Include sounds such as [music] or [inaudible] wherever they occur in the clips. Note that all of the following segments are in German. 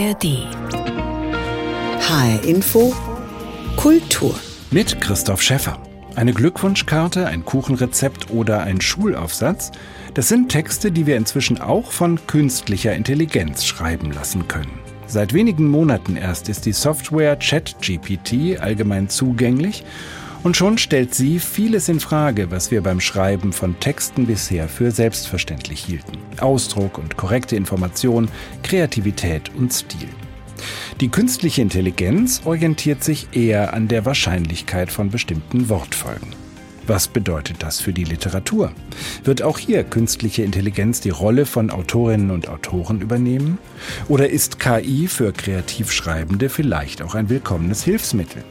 ARD. HR Info Kultur. Mit Christoph Schäffer. Eine Glückwunschkarte, ein Kuchenrezept oder ein Schulaufsatz, das sind Texte, die wir inzwischen auch von künstlicher Intelligenz schreiben lassen können. Seit wenigen Monaten erst ist die Software ChatGPT allgemein zugänglich und schon stellt sie vieles in Frage, was wir beim Schreiben von Texten bisher für selbstverständlich hielten. Ausdruck und korrekte Information, Kreativität und Stil. Die künstliche Intelligenz orientiert sich eher an der Wahrscheinlichkeit von bestimmten Wortfolgen. Was bedeutet das für die Literatur? Wird auch hier künstliche Intelligenz die Rolle von Autorinnen und Autoren übernehmen? Oder ist KI für Kreativschreibende vielleicht auch ein willkommenes Hilfsmittel?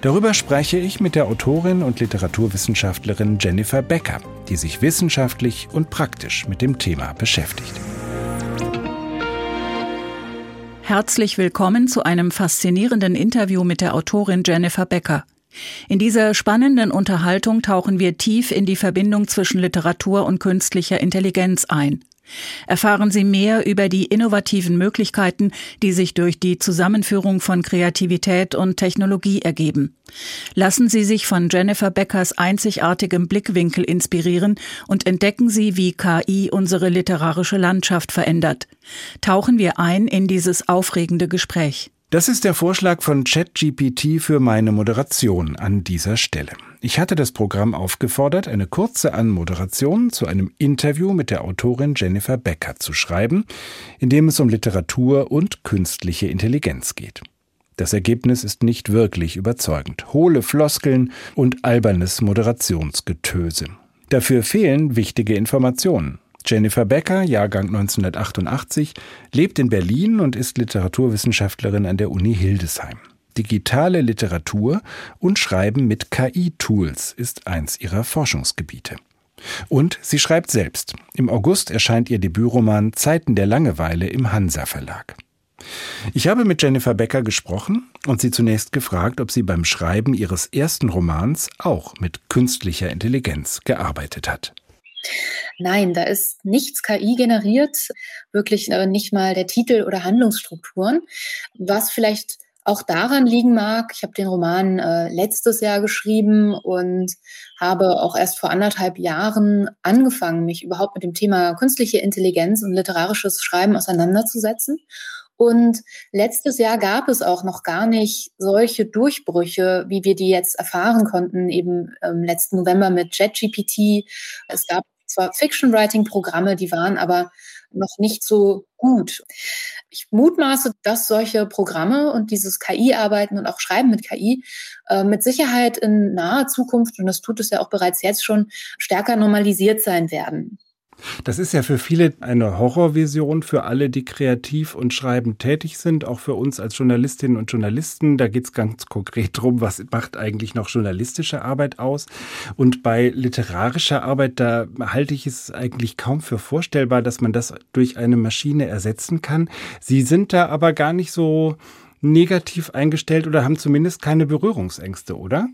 Darüber spreche ich mit der Autorin und Literaturwissenschaftlerin Jennifer Becker, die sich wissenschaftlich und praktisch mit dem Thema beschäftigt. Herzlich willkommen zu einem faszinierenden Interview mit der Autorin Jennifer Becker. In dieser spannenden Unterhaltung tauchen wir tief in die Verbindung zwischen Literatur und künstlicher Intelligenz ein. Erfahren Sie mehr über die innovativen Möglichkeiten, die sich durch die Zusammenführung von Kreativität und Technologie ergeben. Lassen Sie sich von Jennifer Beckers einzigartigem Blickwinkel inspirieren und entdecken Sie, wie KI unsere literarische Landschaft verändert. Tauchen wir ein in dieses aufregende Gespräch. Das ist der Vorschlag von ChatGPT für meine Moderation an dieser Stelle. Ich hatte das Programm aufgefordert, eine kurze Anmoderation zu einem Interview mit der Autorin Jennifer Becker zu schreiben, in dem es um Literatur und künstliche Intelligenz geht. Das Ergebnis ist nicht wirklich überzeugend. Hohle Floskeln und albernes Moderationsgetöse. Dafür fehlen wichtige Informationen. Jennifer Becker, Jahrgang 1988, lebt in Berlin und ist Literaturwissenschaftlerin an der Uni Hildesheim. Digitale Literatur und Schreiben mit KI-Tools ist eins ihrer Forschungsgebiete. Und sie schreibt selbst. Im August erscheint ihr Debütroman Zeiten der Langeweile im Hansa Verlag. Ich habe mit Jennifer Becker gesprochen und sie zunächst gefragt, ob sie beim Schreiben ihres ersten Romans auch mit künstlicher Intelligenz gearbeitet hat. Nein, da ist nichts KI generiert, wirklich äh, nicht mal der Titel oder Handlungsstrukturen, was vielleicht auch daran liegen mag. Ich habe den Roman äh, letztes Jahr geschrieben und habe auch erst vor anderthalb Jahren angefangen, mich überhaupt mit dem Thema künstliche Intelligenz und literarisches Schreiben auseinanderzusetzen. Und letztes Jahr gab es auch noch gar nicht solche Durchbrüche, wie wir die jetzt erfahren konnten, eben ähm, letzten November mit JetGPT. Es gab zwar Fiction-Writing-Programme, die waren aber noch nicht so gut. Ich mutmaße, dass solche Programme und dieses KI-Arbeiten und auch Schreiben mit KI äh, mit Sicherheit in naher Zukunft, und das tut es ja auch bereits jetzt schon, stärker normalisiert sein werden. Das ist ja für viele eine Horrorvision, für alle, die kreativ und schreibend tätig sind, auch für uns als Journalistinnen und Journalisten. Da geht es ganz konkret darum, was macht eigentlich noch journalistische Arbeit aus. Und bei literarischer Arbeit, da halte ich es eigentlich kaum für vorstellbar, dass man das durch eine Maschine ersetzen kann. Sie sind da aber gar nicht so negativ eingestellt oder haben zumindest keine Berührungsängste, oder?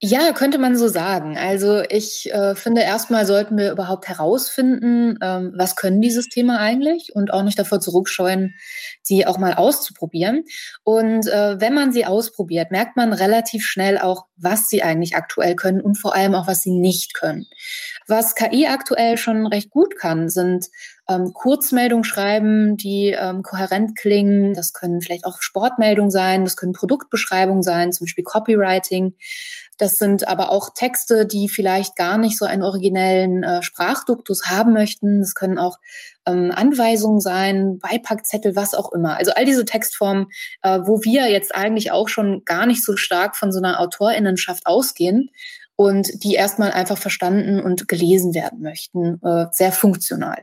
Ja, könnte man so sagen. Also ich äh, finde, erstmal sollten wir überhaupt herausfinden, ähm, was können die Systeme eigentlich und auch nicht davor zurückscheuen, die auch mal auszuprobieren. Und äh, wenn man sie ausprobiert, merkt man relativ schnell auch, was sie eigentlich aktuell können und vor allem auch, was sie nicht können. Was KI aktuell schon recht gut kann, sind ähm, Kurzmeldungen schreiben, die ähm, kohärent klingen. Das können vielleicht auch Sportmeldungen sein, das können Produktbeschreibungen sein, zum Beispiel Copywriting. Das sind aber auch Texte, die vielleicht gar nicht so einen originellen äh, Sprachduktus haben möchten. Das können auch ähm, Anweisungen sein, Beipackzettel, was auch immer. Also all diese Textformen, äh, wo wir jetzt eigentlich auch schon gar nicht so stark von so einer Autorinnenschaft ausgehen, und die erstmal einfach verstanden und gelesen werden möchten, äh, sehr funktional.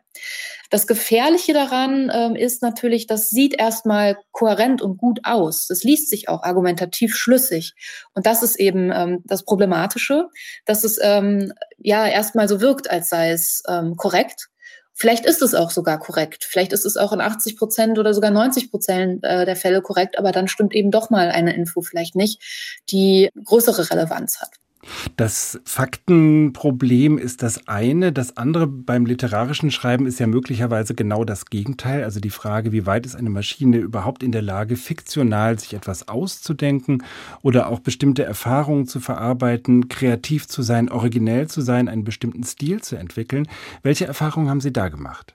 Das Gefährliche daran äh, ist natürlich, das sieht erstmal kohärent und gut aus. Das liest sich auch argumentativ schlüssig. Und das ist eben ähm, das Problematische, dass es ähm, ja erstmal so wirkt, als sei es ähm, korrekt. Vielleicht ist es auch sogar korrekt. Vielleicht ist es auch in 80 Prozent oder sogar 90 Prozent äh, der Fälle korrekt, aber dann stimmt eben doch mal eine Info vielleicht nicht, die größere Relevanz hat. Das Faktenproblem ist das eine. Das andere beim literarischen Schreiben ist ja möglicherweise genau das Gegenteil. Also die Frage, wie weit ist eine Maschine überhaupt in der Lage, fiktional sich etwas auszudenken oder auch bestimmte Erfahrungen zu verarbeiten, kreativ zu sein, originell zu sein, einen bestimmten Stil zu entwickeln. Welche Erfahrungen haben Sie da gemacht?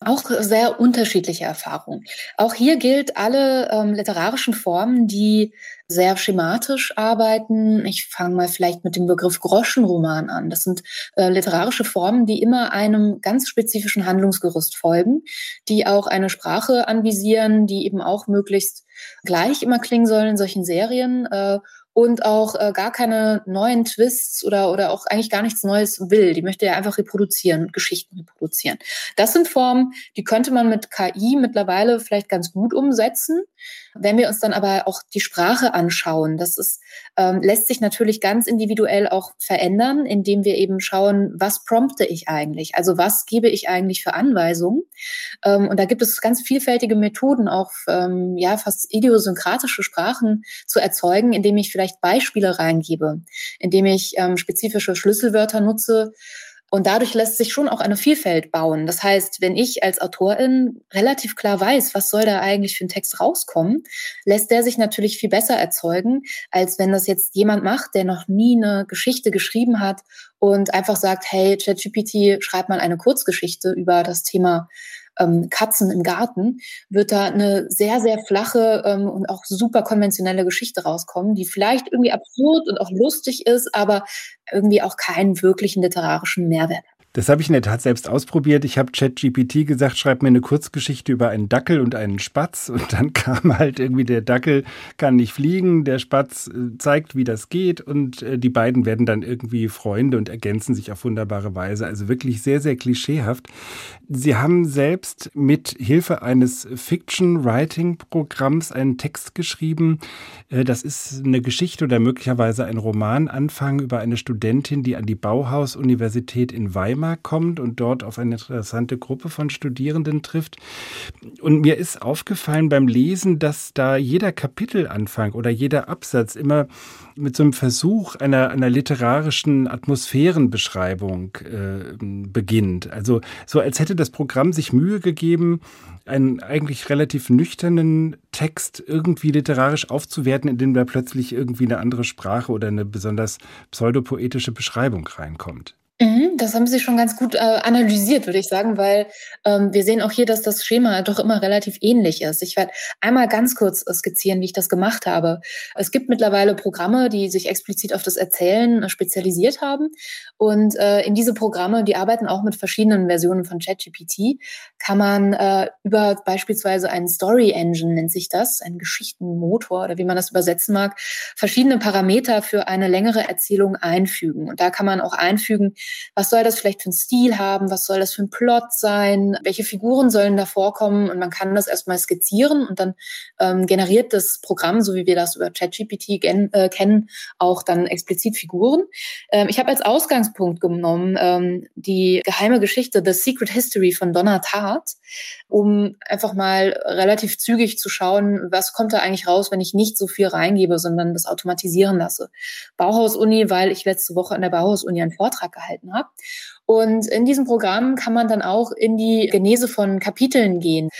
Auch sehr unterschiedliche Erfahrungen. Auch hier gilt alle ähm, literarischen Formen, die sehr schematisch arbeiten. Ich fange mal vielleicht mit dem Begriff Groschenroman an. Das sind äh, literarische Formen, die immer einem ganz spezifischen Handlungsgerüst folgen, die auch eine Sprache anvisieren, die eben auch möglichst gleich immer klingen sollen in solchen Serien äh, und auch äh, gar keine neuen Twists oder, oder auch eigentlich gar nichts Neues will. Die möchte ja einfach reproduzieren Geschichten reproduzieren. Das sind Formen, die könnte man mit KI mittlerweile vielleicht ganz gut umsetzen. Wenn wir uns dann aber auch die Sprache anschauen, das ist, ähm, lässt sich natürlich ganz individuell auch verändern, indem wir eben schauen, was prompte ich eigentlich? Also was gebe ich eigentlich für Anweisungen? Ähm, und da gibt es ganz vielfältige Methoden, auch ähm, ja fast idiosynkratische Sprachen zu erzeugen, indem ich vielleicht Beispiele reingebe, indem ich ähm, spezifische Schlüsselwörter nutze. Und dadurch lässt sich schon auch eine Vielfalt bauen. Das heißt, wenn ich als Autorin relativ klar weiß, was soll da eigentlich für ein Text rauskommen, lässt der sich natürlich viel besser erzeugen, als wenn das jetzt jemand macht, der noch nie eine Geschichte geschrieben hat und einfach sagt, hey, ChatGPT, schreib mal eine Kurzgeschichte über das Thema ähm, Katzen im Garten, wird da eine sehr, sehr flache ähm, und auch super konventionelle Geschichte rauskommen, die vielleicht irgendwie absurd und auch lustig ist, aber irgendwie auch keinen wirklichen literarischen Mehrwert hat. Das habe ich in der Tat selbst ausprobiert. Ich habe ChatGPT gesagt, schreib mir eine Kurzgeschichte über einen Dackel und einen Spatz. Und dann [laughs] kam halt irgendwie der Dackel kann nicht fliegen, der Spatz äh, zeigt, wie das geht. Und äh, die beiden werden dann irgendwie Freunde und ergänzen sich auf wunderbare Weise. Also wirklich sehr, sehr klischeehaft. Sie haben selbst mit Hilfe eines Fiction-Writing-Programms einen Text geschrieben. Äh, das ist eine Geschichte oder möglicherweise ein Romananfang über eine Studentin, die an die Bauhaus-Universität in Weimar Weimar kommt und dort auf eine interessante Gruppe von Studierenden trifft. Und mir ist aufgefallen beim Lesen, dass da jeder Kapitelanfang oder jeder Absatz immer mit so einem Versuch einer, einer literarischen Atmosphärenbeschreibung äh, beginnt. Also so als hätte das Programm sich Mühe gegeben, einen eigentlich relativ nüchternen Text irgendwie literarisch aufzuwerten, indem da plötzlich irgendwie eine andere Sprache oder eine besonders pseudopoetische Beschreibung reinkommt. Mhm, das haben Sie schon ganz gut äh, analysiert, würde ich sagen, weil ähm, wir sehen auch hier, dass das Schema doch immer relativ ähnlich ist. Ich werde einmal ganz kurz skizzieren, wie ich das gemacht habe. Es gibt mittlerweile Programme, die sich explizit auf das Erzählen äh, spezialisiert haben. Und äh, in diese Programme, die arbeiten auch mit verschiedenen Versionen von ChatGPT, kann man äh, über beispielsweise einen Story Engine, nennt sich das, einen Geschichtenmotor oder wie man das übersetzen mag, verschiedene Parameter für eine längere Erzählung einfügen. Und da kann man auch einfügen, was soll das vielleicht für einen Stil haben, was soll das für ein Plot sein, welche Figuren sollen da vorkommen und man kann das erstmal skizzieren und dann ähm, generiert das Programm, so wie wir das über ChatGPT äh, kennen, auch dann explizit Figuren. Ähm, ich habe als Ausgangspunkt genommen ähm, die geheime Geschichte The Secret History von Donna Tartt, um einfach mal relativ zügig zu schauen, was kommt da eigentlich raus, wenn ich nicht so viel reingebe, sondern das automatisieren lasse. Bauhaus-Uni, weil ich letzte Woche an der Bauhaus-Uni einen Vortrag gehalten gehalten habe. Und in diesem Programm kann man dann auch in die Genese von Kapiteln gehen.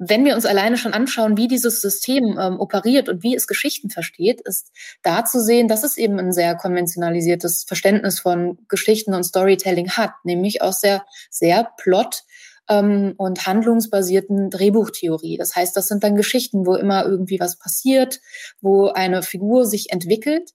Wenn wir uns alleine schon anschauen, wie dieses System ähm, operiert und wie es Geschichten versteht, ist da zu sehen, dass es eben ein sehr konventionalisiertes Verständnis von Geschichten und Storytelling hat, nämlich aus der sehr plot ähm, und handlungsbasierten Drehbuchtheorie. Das heißt, das sind dann Geschichten, wo immer irgendwie was passiert, wo eine Figur sich entwickelt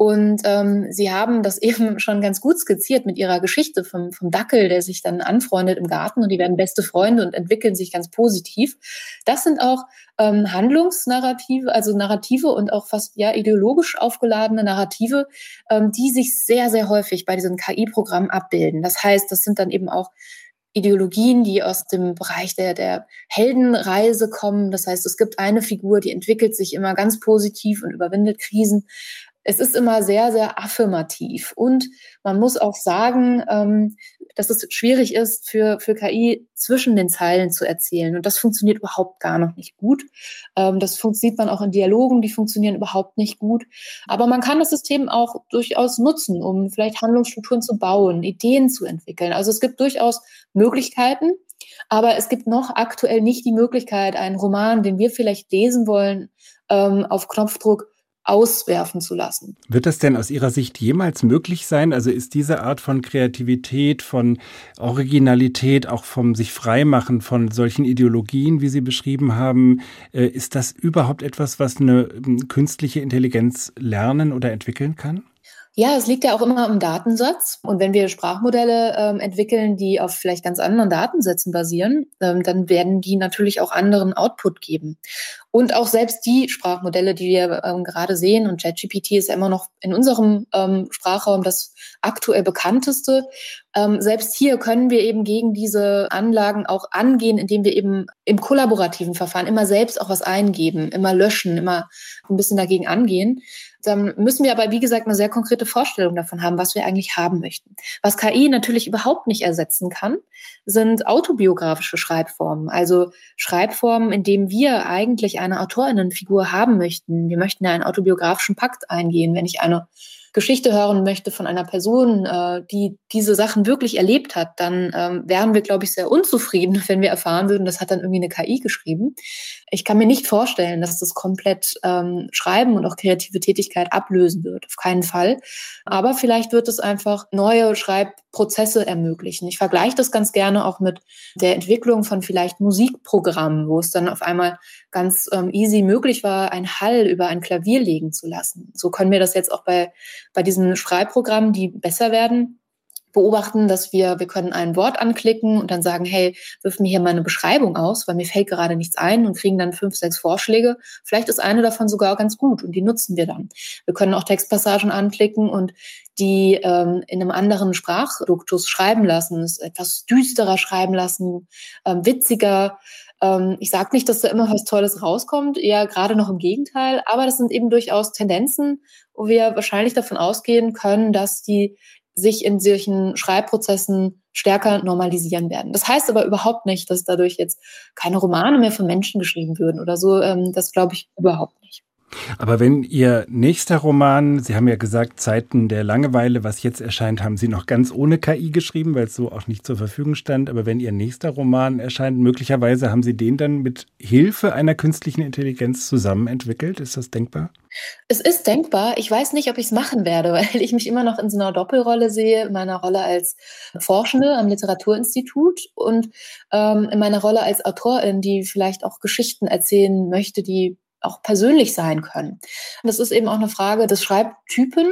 und ähm, sie haben das [laughs] eben schon ganz gut skizziert mit ihrer Geschichte vom, vom Dackel, der sich dann anfreundet im Garten und die werden beste Freunde und entwickeln sich ganz positiv. Das sind auch ähm, Handlungsnarrative, also Narrative und auch fast ja ideologisch aufgeladene Narrative, ähm, die sich sehr, sehr häufig bei diesem KI-Programm abbilden. Das heißt, das sind dann eben auch Ideologien, die aus dem Bereich der, der Heldenreise kommen. Das heißt, es gibt eine Figur, die entwickelt sich immer ganz positiv und überwindet Krisen. Es ist immer sehr, sehr affirmativ. Und man muss auch sagen, ähm, dass es schwierig ist, für, für KI zwischen den Zeilen zu erzählen. Und das funktioniert überhaupt gar noch nicht gut. Ähm, das sieht man auch in Dialogen, die funktionieren überhaupt nicht gut. Aber man kann das System auch durchaus nutzen, um vielleicht Handlungsstrukturen zu bauen, Ideen zu entwickeln. Also es gibt durchaus Möglichkeiten. Aber es gibt noch aktuell nicht die Möglichkeit, einen Roman, den wir vielleicht lesen wollen, ähm, auf Knopfdruck auswerfen zu lassen. Wird das denn aus Ihrer Sicht jemals möglich sein? Also ist diese Art von Kreativität, von Originalität, auch vom sich freimachen von solchen Ideologien, wie Sie beschrieben haben, äh, ist das überhaupt etwas, was eine ähm, künstliche Intelligenz lernen oder entwickeln kann? Ja, es liegt ja auch immer im Datensatz. Und wenn wir Sprachmodelle ähm, entwickeln, die auf vielleicht ganz anderen Datensätzen basieren, ähm, dann werden die natürlich auch anderen Output geben. Und auch selbst die Sprachmodelle, die wir ähm, gerade sehen, und ChatGPT ist ja immer noch in unserem ähm, Sprachraum das aktuell bekannteste. Ähm, selbst hier können wir eben gegen diese Anlagen auch angehen, indem wir eben im kollaborativen Verfahren immer selbst auch was eingeben, immer löschen, immer ein bisschen dagegen angehen. Dann müssen wir aber, wie gesagt, eine sehr konkrete Vorstellung davon haben, was wir eigentlich haben möchten. Was KI natürlich überhaupt nicht ersetzen kann, sind autobiografische Schreibformen. Also Schreibformen, in denen wir eigentlich eine Autorinnenfigur haben möchten. Wir möchten einen autobiografischen Pakt eingehen. Wenn ich eine Geschichte hören möchte von einer Person, äh, die diese Sachen wirklich erlebt hat, dann ähm, wären wir, glaube ich, sehr unzufrieden, [laughs] wenn wir erfahren würden, das hat dann irgendwie eine KI geschrieben. Ich kann mir nicht vorstellen, dass das komplett ähm, Schreiben und auch kreative Tätigkeit ablösen wird. Auf keinen Fall. Aber vielleicht wird es einfach neue Schreibprozesse ermöglichen. Ich vergleiche das ganz gerne auch mit der Entwicklung von vielleicht Musikprogrammen, wo es dann auf einmal ganz ähm, easy möglich war, ein Hall über ein Klavier legen zu lassen. So können wir das jetzt auch bei bei diesen Schreibprogrammen, die besser werden, beobachten, dass wir, wir können ein Wort anklicken und dann sagen, hey, wirf mir hier mal eine Beschreibung aus, weil mir fällt gerade nichts ein und kriegen dann fünf, sechs Vorschläge. Vielleicht ist eine davon sogar ganz gut und die nutzen wir dann. Wir können auch Textpassagen anklicken und die ähm, in einem anderen Sprachduktus schreiben lassen, es etwas düsterer schreiben lassen, ähm, witziger. Ähm, ich sage nicht, dass da immer was Tolles rauskommt, eher gerade noch im Gegenteil, aber das sind eben durchaus Tendenzen, wo wir wahrscheinlich davon ausgehen können, dass die sich in solchen Schreibprozessen stärker normalisieren werden. Das heißt aber überhaupt nicht, dass dadurch jetzt keine Romane mehr von Menschen geschrieben würden oder so. Ähm, das glaube ich überhaupt nicht. Aber wenn Ihr nächster Roman, Sie haben ja gesagt, Zeiten der Langeweile, was jetzt erscheint, haben Sie noch ganz ohne KI geschrieben, weil es so auch nicht zur Verfügung stand. Aber wenn Ihr nächster Roman erscheint, möglicherweise haben Sie den dann mit Hilfe einer künstlichen Intelligenz zusammen entwickelt. Ist das denkbar? Es ist denkbar. Ich weiß nicht, ob ich es machen werde, [laughs] weil ich mich immer noch in so einer Doppelrolle sehe, in meiner Rolle als Forschende am Literaturinstitut und ähm, in meiner Rolle als Autorin, die vielleicht auch Geschichten erzählen möchte, die auch persönlich sein können. Und das ist eben auch eine Frage des Schreibtypen.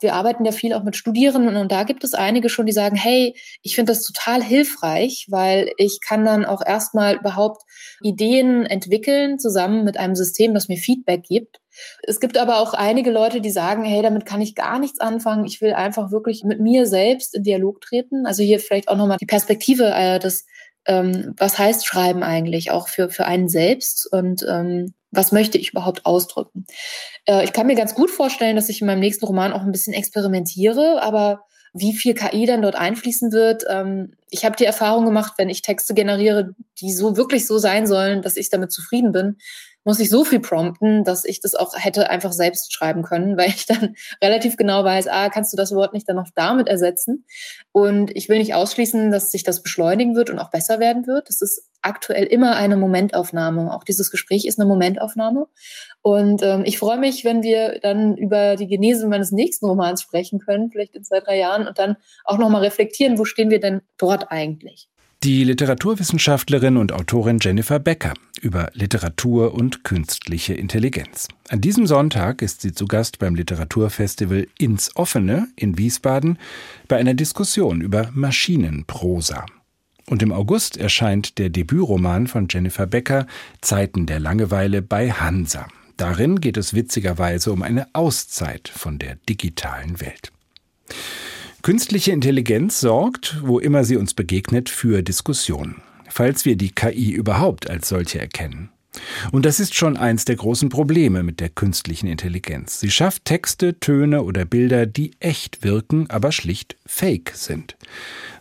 Wir arbeiten ja viel auch mit Studierenden und da gibt es einige schon, die sagen, hey, ich finde das total hilfreich, weil ich kann dann auch erstmal überhaupt Ideen entwickeln zusammen mit einem System, das mir Feedback gibt. Es gibt aber auch einige Leute, die sagen, hey, damit kann ich gar nichts anfangen. Ich will einfach wirklich mit mir selbst in Dialog treten. Also hier vielleicht auch nochmal die Perspektive äh, des, ähm, was heißt Schreiben eigentlich auch für, für einen selbst und ähm, was möchte ich überhaupt ausdrücken. Äh, ich kann mir ganz gut vorstellen, dass ich in meinem nächsten Roman auch ein bisschen experimentiere, aber wie viel KI dann dort einfließen wird. Ähm, ich habe die Erfahrung gemacht, wenn ich Texte generiere, die so wirklich so sein sollen, dass ich damit zufrieden bin, muss ich so viel prompten, dass ich das auch hätte einfach selbst schreiben können, weil ich dann [laughs] relativ genau weiß, ah, kannst du das Wort nicht dann noch damit ersetzen? Und ich will nicht ausschließen, dass sich das beschleunigen wird und auch besser werden wird. Das ist aktuell immer eine Momentaufnahme. Auch dieses Gespräch ist eine Momentaufnahme. Und ähm, ich freue mich, wenn wir dann über die Genese meines nächsten Romans sprechen können, vielleicht in zwei, drei Jahren, und dann auch nochmal reflektieren, wo stehen wir denn dort eigentlich? Die Literaturwissenschaftlerin und Autorin Jennifer Becker über Literatur und künstliche Intelligenz. An diesem Sonntag ist sie zu Gast beim Literaturfestival Ins Offene in Wiesbaden bei einer Diskussion über Maschinenprosa. Und im August erscheint der Debütroman von Jennifer Becker Zeiten der Langeweile bei Hansa. Darin geht es witzigerweise um eine Auszeit von der digitalen Welt. Künstliche Intelligenz sorgt, wo immer sie uns begegnet, für Diskussionen, falls wir die KI überhaupt als solche erkennen. Und das ist schon eins der großen Probleme mit der künstlichen Intelligenz. Sie schafft Texte, Töne oder Bilder, die echt wirken, aber schlicht fake sind.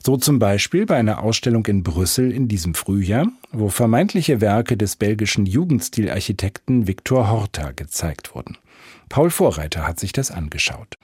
So zum Beispiel bei einer Ausstellung in Brüssel in diesem Frühjahr, wo vermeintliche Werke des belgischen Jugendstilarchitekten Victor Horta gezeigt wurden. Paul Vorreiter hat sich das angeschaut.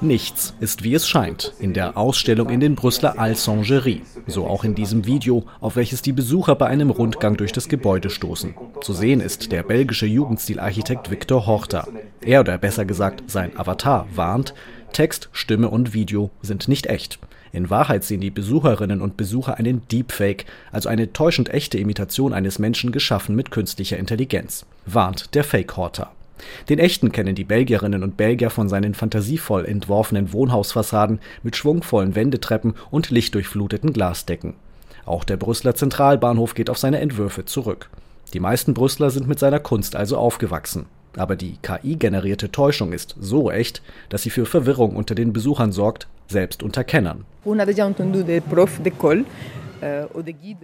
Nichts ist wie es scheint in der Ausstellung in den Brüsseler Alsangerie. So auch in diesem Video, auf welches die Besucher bei einem Rundgang durch das Gebäude stoßen. Zu sehen ist der belgische Jugendstilarchitekt Victor Horta. Er oder besser gesagt sein Avatar warnt, Text, Stimme und Video sind nicht echt. In Wahrheit sehen die Besucherinnen und Besucher einen Deepfake, also eine täuschend echte Imitation eines Menschen geschaffen mit künstlicher Intelligenz, warnt der Fake-Horter. Den echten kennen die Belgierinnen und Belgier von seinen fantasievoll entworfenen Wohnhausfassaden mit schwungvollen Wendetreppen und lichtdurchfluteten Glasdecken. Auch der Brüsseler Zentralbahnhof geht auf seine Entwürfe zurück. Die meisten Brüsseler sind mit seiner Kunst also aufgewachsen. Aber die KI-generierte Täuschung ist so echt, dass sie für Verwirrung unter den Besuchern sorgt, selbst unter Kennern.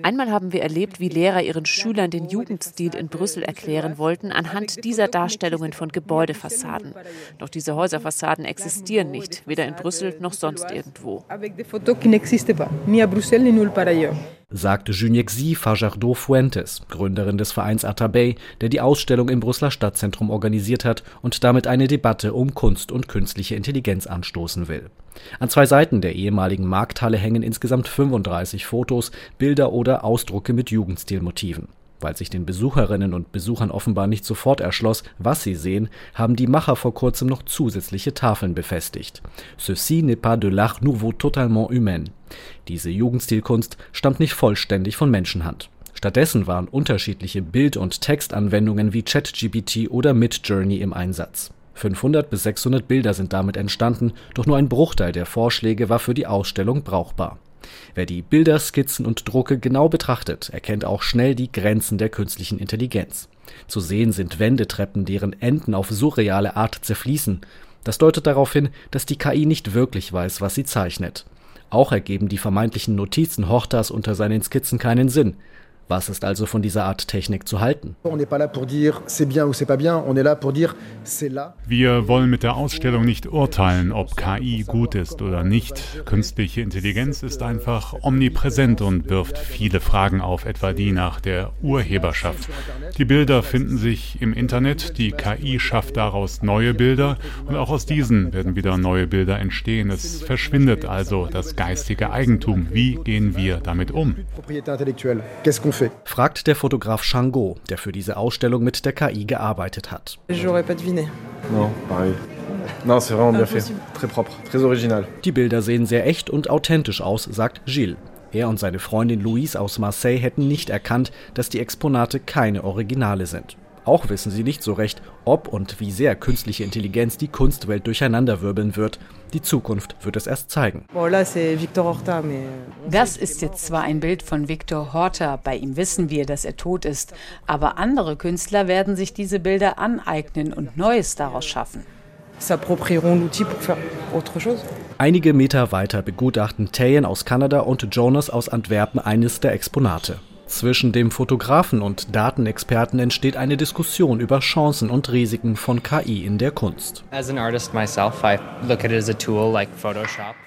Einmal haben wir erlebt, wie Lehrer ihren Schülern den Jugendstil in Brüssel erklären wollten anhand dieser Darstellungen von Gebäudefassaden. Doch diese Häuserfassaden existieren nicht, weder in Brüssel noch sonst irgendwo. Sagte Junexi Fajardo Fuentes, Gründerin des Vereins Atabey, der die Ausstellung im Brüsseler Stadtzentrum organisiert hat und damit eine Debatte um Kunst und künstliche Intelligenz anstoßen will. An zwei Seiten der ehemaligen Markthalle hängen insgesamt 35 Fotos, Bilder oder Ausdrucke mit Jugendstilmotiven. Weil sich den Besucherinnen und Besuchern offenbar nicht sofort erschloss, was sie sehen, haben die Macher vor kurzem noch zusätzliche Tafeln befestigt. Ceci n'est pas de l'art nouveau totalement humain. Diese Jugendstilkunst stammt nicht vollständig von Menschenhand. Stattdessen waren unterschiedliche Bild- und Textanwendungen wie ChatGPT oder Midjourney im Einsatz. 500 bis 600 Bilder sind damit entstanden, doch nur ein Bruchteil der Vorschläge war für die Ausstellung brauchbar. Wer die Bilder, Skizzen und Drucke genau betrachtet, erkennt auch schnell die Grenzen der künstlichen Intelligenz. Zu sehen sind Wendetreppen, deren Enden auf surreale Art zerfließen. Das deutet darauf hin, dass die KI nicht wirklich weiß, was sie zeichnet. Auch ergeben die vermeintlichen Notizen Hortas unter seinen Skizzen keinen Sinn. Was ist also von dieser Art Technik zu halten? Wir wollen mit der Ausstellung nicht urteilen, ob KI gut ist oder nicht. Künstliche Intelligenz ist einfach omnipräsent und wirft viele Fragen auf, etwa die nach der Urheberschaft. Die Bilder finden sich im Internet, die KI schafft daraus neue Bilder und auch aus diesen werden wieder neue Bilder entstehen. Es verschwindet also das geistige Eigentum. Wie gehen wir damit um? Fragt der Fotograf Shango, der für diese Ausstellung mit der KI gearbeitet hat. Die Bilder sehen sehr echt und authentisch aus, sagt Gilles. Er und seine Freundin Louise aus Marseille hätten nicht erkannt, dass die Exponate keine Originale sind. Auch wissen sie nicht so recht, ob und wie sehr künstliche Intelligenz die Kunstwelt durcheinanderwirbeln wird. Die Zukunft wird es erst zeigen. Das ist jetzt zwar ein Bild von Victor Horta, bei ihm wissen wir, dass er tot ist, aber andere Künstler werden sich diese Bilder aneignen und Neues daraus schaffen. Einige Meter weiter begutachten Tayen aus Kanada und Jonas aus Antwerpen eines der Exponate. Zwischen dem Fotografen und Datenexperten entsteht eine Diskussion über Chancen und Risiken von KI in der Kunst.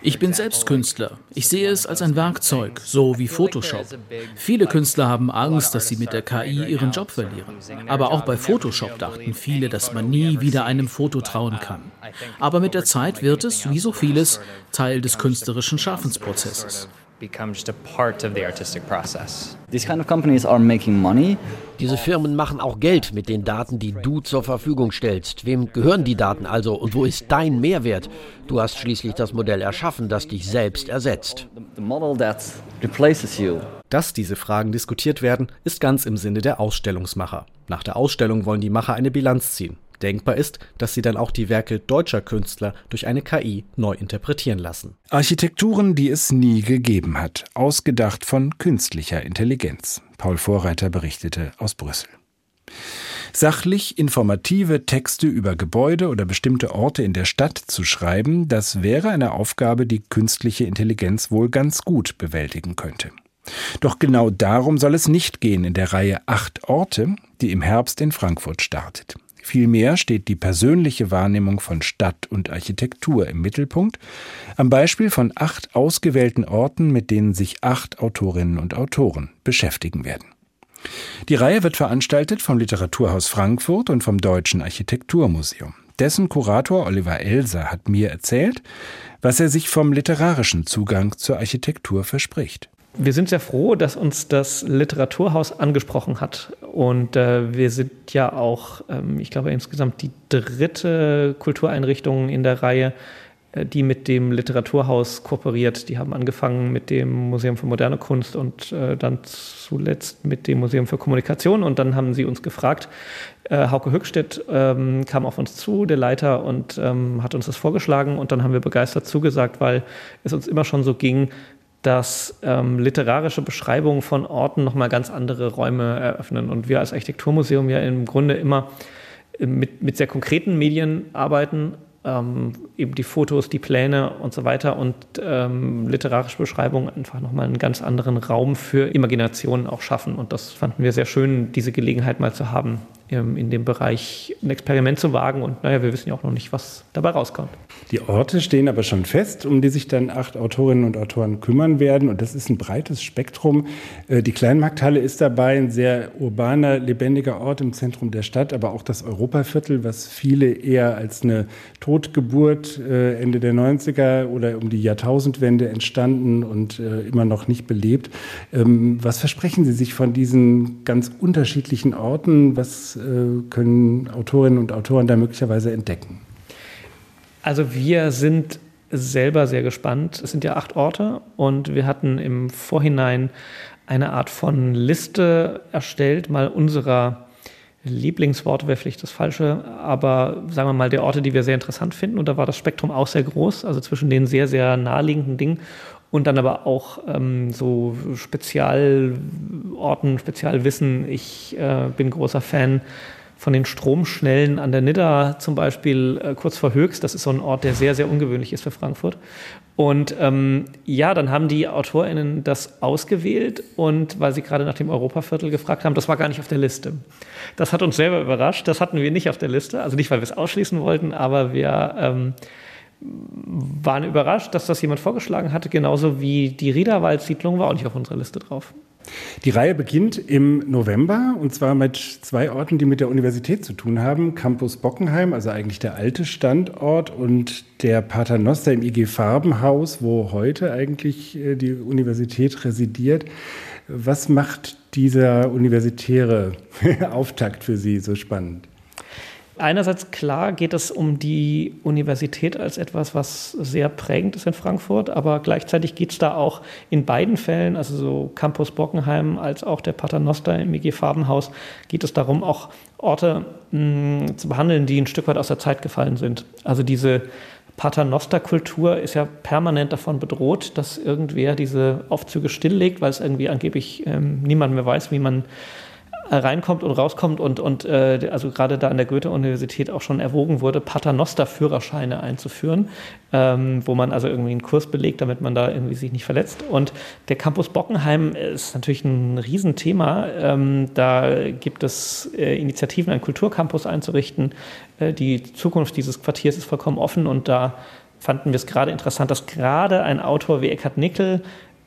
Ich bin selbst Künstler. Ich sehe es als ein Werkzeug, so wie Photoshop. Viele Künstler haben Angst, dass sie mit der KI ihren Job verlieren. Aber auch bei Photoshop dachten viele, dass man nie wieder einem Foto trauen kann. Aber mit der Zeit wird es, wie so vieles, Teil des künstlerischen Schaffensprozesses become just a part of the artistic process. These kind of companies are making money. Diese Firmen machen auch Geld mit den Daten, die du zur Verfügung stellst. Wem gehören die Daten also und wo ist dein Mehrwert? Du hast schließlich das Modell erschaffen, das dich selbst ersetzt. Dass diese Fragen diskutiert werden, ist ganz im Sinne der Ausstellungsmacher. Nach der Ausstellung wollen die Macher eine Bilanz ziehen. Denkbar ist, dass sie dann auch die Werke deutscher Künstler durch eine KI neu interpretieren lassen. Architekturen, die es nie gegeben hat, ausgedacht von künstlicher Intelligenz. Paul Vorreiter berichtete aus Brüssel. Sachlich informative Texte über Gebäude oder bestimmte Orte in der Stadt zu schreiben, das wäre eine Aufgabe, die künstliche Intelligenz wohl ganz gut bewältigen könnte. Doch genau darum soll es nicht gehen in der Reihe Acht Orte, die im Herbst in Frankfurt startet. Vielmehr steht die persönliche Wahrnehmung von Stadt und Architektur im Mittelpunkt, am Beispiel von acht ausgewählten Orten, mit denen sich acht Autorinnen und Autoren beschäftigen werden. Die Reihe wird veranstaltet vom Literaturhaus Frankfurt und vom Deutschen Architekturmuseum. Dessen Kurator Oliver Elser hat mir erzählt, was er sich vom literarischen Zugang zur Architektur verspricht. Wir sind sehr froh, dass uns das Literaturhaus angesprochen hat. Und äh, wir sind ja auch, ähm, ich glaube, insgesamt die dritte Kultureinrichtung in der Reihe, äh, die mit dem Literaturhaus kooperiert. Die haben angefangen mit dem Museum für moderne Kunst und äh, dann zuletzt mit dem Museum für Kommunikation. Und dann haben sie uns gefragt, äh, Hauke Höchstedt ähm, kam auf uns zu, der Leiter, und ähm, hat uns das vorgeschlagen. Und dann haben wir begeistert zugesagt, weil es uns immer schon so ging, dass ähm, literarische Beschreibungen von Orten nochmal ganz andere Räume eröffnen. Und wir als Architekturmuseum ja im Grunde immer äh, mit, mit sehr konkreten Medien arbeiten, ähm, eben die Fotos, die Pläne und so weiter und ähm, literarische Beschreibungen einfach nochmal einen ganz anderen Raum für Imaginationen auch schaffen. Und das fanden wir sehr schön, diese Gelegenheit mal zu haben, in dem Bereich ein Experiment zu wagen. Und naja, wir wissen ja auch noch nicht, was dabei rauskommt. Die Orte stehen aber schon fest, um die sich dann acht Autorinnen und Autoren kümmern werden. Und das ist ein breites Spektrum. Äh, die Kleinmarkthalle ist dabei ein sehr urbaner, lebendiger Ort im Zentrum der Stadt, aber auch das Europaviertel, was viele eher als eine Totgeburt äh, Ende der 90er oder um die Jahrtausendwende entstanden und äh, immer noch nicht belebt. Ähm, was versprechen Sie sich von diesen ganz unterschiedlichen Orten? Was können Autorinnen und Autoren da möglicherweise entdecken? Also wir sind selber sehr gespannt. Es sind ja acht Orte und wir hatten im Vorhinein eine Art von Liste erstellt, mal unserer Lieblingsworte wäre vielleicht das Falsche, aber sagen wir mal der Orte, die wir sehr interessant finden. Und da war das Spektrum auch sehr groß, also zwischen den sehr, sehr naheliegenden Dingen und dann aber auch ähm, so Spezialorten, Spezialwissen. Ich äh, bin großer Fan von den Stromschnellen an der Nidda zum Beispiel äh, kurz vor Höchst. Das ist so ein Ort, der sehr, sehr ungewöhnlich ist für Frankfurt. Und ähm, ja, dann haben die AutorInnen das ausgewählt und weil sie gerade nach dem Europaviertel gefragt haben, das war gar nicht auf der Liste. Das hat uns selber überrascht. Das hatten wir nicht auf der Liste. Also nicht, weil wir es ausschließen wollten, aber wir ähm, waren überrascht, dass das jemand vorgeschlagen hatte, genauso wie die Riederwaldsiedlung war auch nicht auf unserer Liste drauf. Die Reihe beginnt im November und zwar mit zwei Orten, die mit der Universität zu tun haben. Campus Bockenheim, also eigentlich der alte Standort und der Paternoster im IG Farbenhaus, wo heute eigentlich äh, die Universität residiert. Was macht dieser universitäre [laughs] Auftakt für Sie so spannend? Einerseits klar geht es um die Universität als etwas, was sehr prägend ist in Frankfurt, aber gleichzeitig geht es da auch in beiden Fällen, also so Campus Bockenheim als auch der Paternoster im IG Farbenhaus, geht es darum, auch Orte mh, hm, zu behandeln, die ein Stück weit aus der Zeit gefallen sind. Also diese Paternoster-Kultur ist ja permanent davon bedroht, dass irgendwer diese Aufzüge stilllegt, weil es irgendwie angeblich ähm, niemand mehr weiß, wie man reinkommt und rauskommt und, und äh, also gerade da an der Goethe-Universität auch schon erwogen wurde, Paternoster-Führerscheine einzuführen, ähm, wo man also irgendwie einen Kurs belegt, damit man da irgendwie sich nicht verletzt. Und der Campus Bockenheim ist natürlich ein Riesenthema. Ähm, da gibt es äh, Initiativen, einen Kulturcampus einzurichten. Äh, die Zukunft dieses Quartiers ist vollkommen offen und da fanden wir es gerade interessant, dass gerade ein Autor wie Eckhard Nickel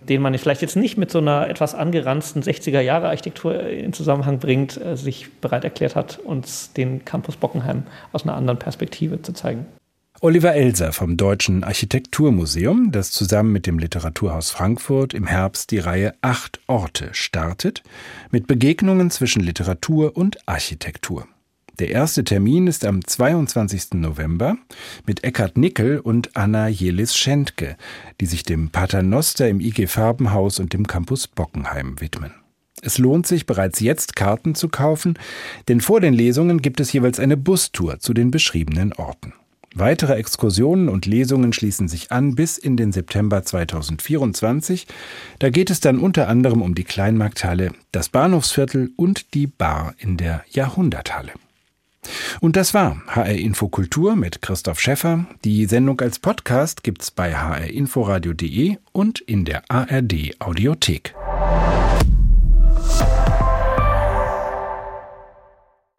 den man vielleicht jetzt nicht mit so einer etwas angeranzten 60er-Jahre-Architektur in Zusammenhang bringt, äh, sich bereit erklärt hat, uns den Campus Bockenheim aus einer anderen Perspektive zu zeigen. Oliver Elser vom Deutschen Architekturmuseum, das zusammen mit dem Literaturhaus Frankfurt im Herbst die Reihe Acht Orte startet, mit Begegnungen zwischen Literatur und Architektur. Der erste Termin ist am 22. November mit Eckhard Nickel und Anna Jelis-Schentke, die sich dem Paternoster im IG Farbenhaus und dem Campus Bockenheim widmen. Es lohnt sich bereits jetzt Karten zu kaufen, denn vor den Lesungen gibt es jeweils eine Bustour zu den beschriebenen Orten. Weitere Exkursionen und Lesungen schließen sich an bis in den September 2024. Da geht es dann unter anderem um die Kleinmarkthalle, das Bahnhofsviertel und die Bar in der Jahrhunderthalle. Und das war HR Infokultur mit Christoph Schäffer. Die Sendung als Podcast gibt's bei hrinforadio.de und in der ARD Audiothek.